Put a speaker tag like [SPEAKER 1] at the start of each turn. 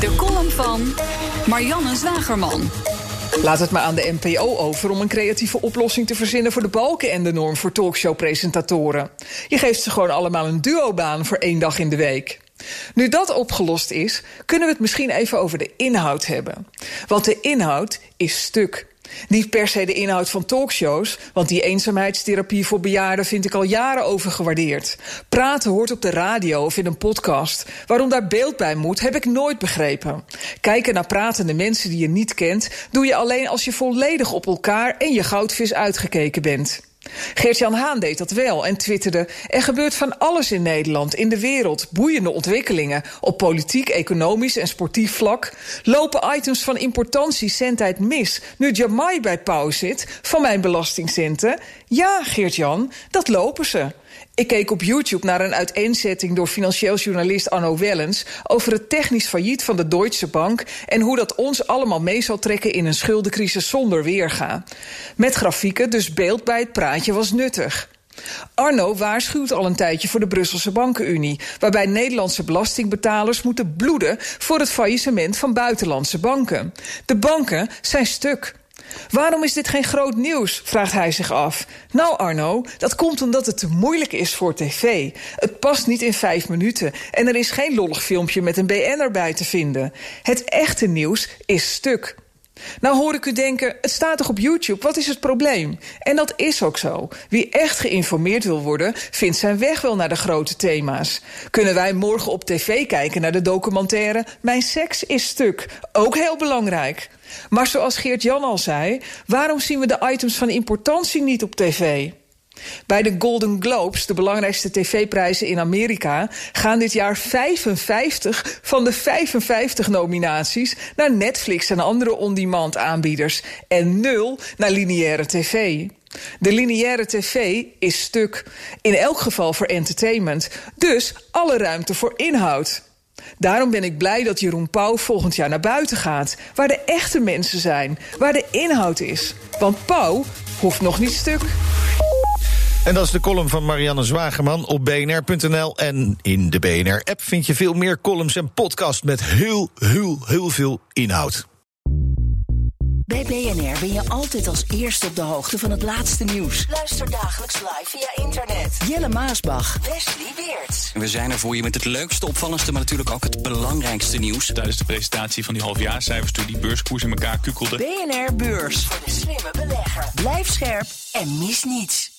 [SPEAKER 1] De column van Marianne Zwagerman.
[SPEAKER 2] Laat het maar aan de NPO over om een creatieve oplossing te verzinnen voor de balken en de norm voor talkshow-presentatoren. Je geeft ze gewoon allemaal een duobaan voor één dag in de week. Nu dat opgelost is, kunnen we het misschien even over de inhoud hebben. Want de inhoud is stuk. Niet per se de inhoud van talkshows, want die eenzaamheidstherapie voor bejaarden vind ik al jaren overgewaardeerd. Praten hoort op de radio of in een podcast. Waarom daar beeld bij moet, heb ik nooit begrepen. Kijken naar pratende mensen die je niet kent, doe je alleen als je volledig op elkaar en je goudvis uitgekeken bent. Geert-Jan Haan deed dat wel en twitterde... er gebeurt van alles in Nederland, in de wereld. Boeiende ontwikkelingen op politiek, economisch en sportief vlak. Lopen items van importantie centheid mis... nu Jamai bij pauw zit, van mijn belastingcenten? Ja, Geert-Jan, dat lopen ze. Ik keek op YouTube naar een uiteenzetting door financieel journalist Arno Wellens over het technisch failliet van de Deutsche Bank en hoe dat ons allemaal mee zal trekken in een schuldencrisis zonder weerga. Met grafieken, dus beeld bij het praatje was nuttig. Arno waarschuwt al een tijdje voor de Brusselse Bankenunie, waarbij Nederlandse belastingbetalers moeten bloeden voor het faillissement van buitenlandse banken. De banken zijn stuk. Waarom is dit geen groot nieuws? vraagt hij zich af. Nou, Arno, dat komt omdat het te moeilijk is voor tv. Het past niet in vijf minuten en er is geen lollig filmpje met een BN erbij te vinden. Het echte nieuws is stuk. Nou hoor ik u denken, het staat toch op YouTube, wat is het probleem? En dat is ook zo. Wie echt geïnformeerd wil worden, vindt zijn weg wel naar de grote thema's. Kunnen wij morgen op tv kijken naar de documentaire Mijn seks is stuk? Ook heel belangrijk. Maar zoals Geert-Jan al zei, waarom zien we de items van importantie niet op tv? Bij de Golden Globes, de belangrijkste tv-prijzen in Amerika, gaan dit jaar 55 van de 55 nominaties naar Netflix en andere on-demand aanbieders en nul naar lineaire tv. De lineaire tv is stuk, in elk geval voor entertainment, dus alle ruimte voor inhoud. Daarom ben ik blij dat Jeroen Pauw volgend jaar naar buiten gaat, waar de echte mensen zijn, waar de inhoud is. Want Pauw hoeft nog niet stuk.
[SPEAKER 3] En dat is de column van Marianne Zwageman op bnr.nl. En in de BNR-app vind je veel meer columns en podcasts met heel, heel, heel veel inhoud.
[SPEAKER 4] Bij BNR ben je altijd als eerste op de hoogte van het laatste nieuws. Luister dagelijks live via internet. Jelle Maasbach. Wesley Weert.
[SPEAKER 5] We zijn er voor je met het leukste, opvallendste, maar natuurlijk ook het belangrijkste nieuws.
[SPEAKER 6] Tijdens de presentatie van die halfjaarcijfers toen die beurskoers in elkaar kukkelde.
[SPEAKER 4] BNR Beurs. Voor de slimme belegger. Blijf scherp en mis niets.